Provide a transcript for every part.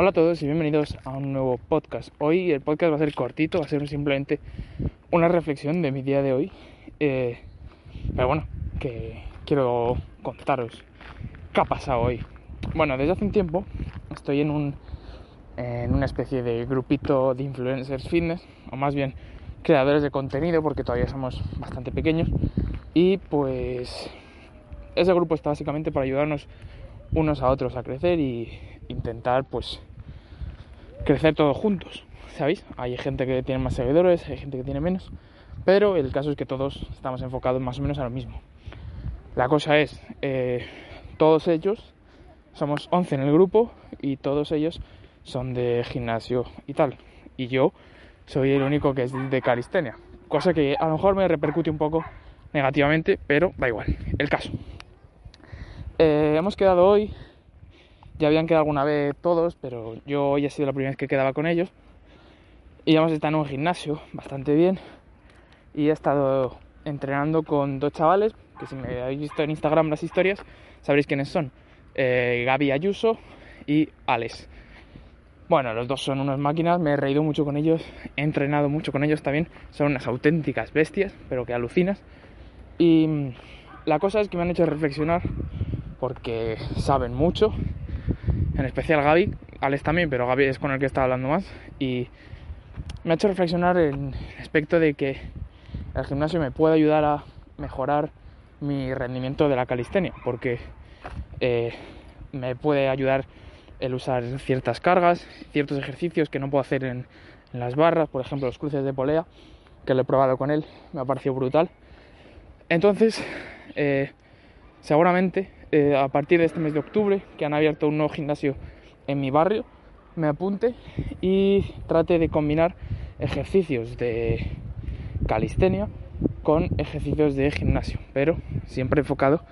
Hola a todos y bienvenidos a un nuevo podcast. Hoy el podcast va a ser cortito, va a ser simplemente una reflexión de mi día de hoy. Eh, pero bueno, que quiero contaros qué ha pasado hoy. Bueno, desde hace un tiempo estoy en un en una especie de grupito de influencers fitness, o más bien creadores de contenido, porque todavía somos bastante pequeños. Y pues ese grupo está básicamente para ayudarnos unos a otros a crecer y intentar pues crecer todos juntos, ¿sabéis? Hay gente que tiene más seguidores, hay gente que tiene menos, pero el caso es que todos estamos enfocados más o menos a lo mismo. La cosa es, eh, todos ellos, somos 11 en el grupo y todos ellos son de gimnasio y tal. Y yo soy el único que es de calistenia, cosa que a lo mejor me repercute un poco negativamente, pero da igual, el caso. Eh, hemos quedado hoy ya habían quedado alguna vez todos, pero yo hoy ha sido la primera vez que quedaba con ellos. Y hemos estado en un gimnasio bastante bien. Y he estado entrenando con dos chavales, que si me habéis visto en Instagram las historias, sabréis quiénes son. Eh, Gaby Ayuso y Alex. Bueno, los dos son unas máquinas, me he reído mucho con ellos, he entrenado mucho con ellos también. Son unas auténticas bestias, pero que alucinas. Y mm, la cosa es que me han hecho reflexionar porque saben mucho en especial Gaby, Alex también, pero Gaby es con el que está hablando más y me ha hecho reflexionar en el aspecto de que el gimnasio me puede ayudar a mejorar mi rendimiento de la calistenia, porque eh, me puede ayudar el usar ciertas cargas, ciertos ejercicios que no puedo hacer en, las barras, por ejemplo los cruces de polea, que lo he probado con él, me ha parecido brutal. Entonces, eh, seguramente eh, a partir de este mes de octubre, que han abierto un nuevo gimnasio en mi barrio, me apunte y trate de combinar ejercicios de calistenia con ejercicios de gimnasio, pero siempre enfocado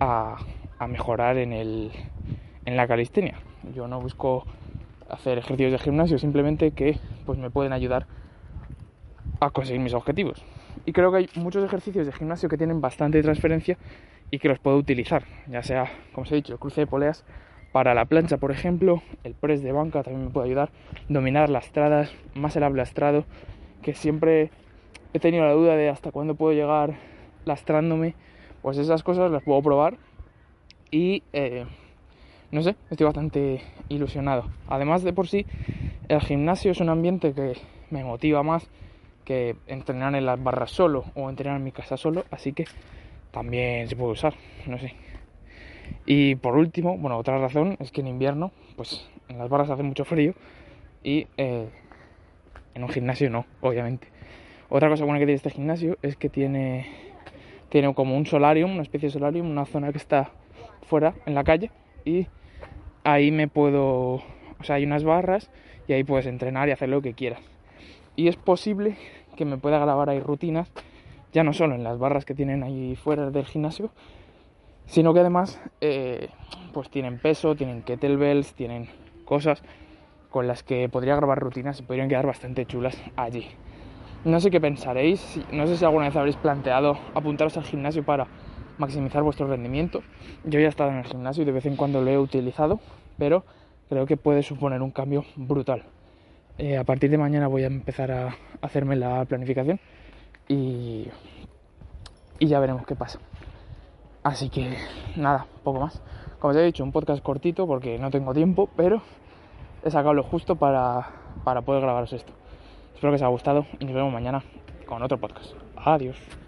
a, mejorar en, el, en la calistenia. Yo no busco hacer ejercicios de gimnasio, simplemente que pues, me pueden ayudar a conseguir mis objetivos. Y creo que hay muchos ejercicios de gimnasio que tienen bastante transferencia y que los puedo utilizar, ya sea, como os he dicho, el cruce de poleas para la plancha, por ejemplo, el press de banca también me puede ayudar, dominar lastradas, más el ablastrado, que siempre he tenido la duda de hasta cuándo puedo llegar lastrándome, pues esas cosas las puedo probar y eh, no sé, estoy bastante ilusionado. Además de por sí, el gimnasio es un ambiente que me motiva más que entrenar en las barras solo o entrenar en mi casa solo, así que también se puede usar, no sé. Y por último, bueno, otra razón es que en invierno, pues en las barras hace mucho frío y eh, en un gimnasio no, obviamente. Otra cosa buena que tiene este gimnasio es que tiene, tiene como un solarium, una especie de solarium, una zona que está fuera, en la calle, y ahí me puedo, o sea, hay unas barras y ahí puedes entrenar y hacer lo que quieras. Y es posible que me pueda grabar ahí rutinas ya no solo en las barras que tienen ahí fuera del gimnasio, sino que además eh, pues tienen peso, tienen kettlebells, tienen cosas con las que podría grabar rutinas y podrían quedar bastante chulas allí. No sé qué pensaréis, no sé si alguna vez habréis planteado apuntaros al gimnasio para maximizar vuestro rendimiento. Yo ya he estado en el gimnasio y de vez en cuando lo he utilizado, pero creo que puede suponer un cambio brutal. Eh, a partir de mañana voy a empezar a hacerme la planificación y, y ya veremos qué pasa. Así que nada, poco más. Como os he dicho, un podcast cortito porque no tengo tiempo, pero he sacado lo justo para, para poder grabaros esto. Espero que os haya gustado y nos vemos mañana con otro podcast. Adiós.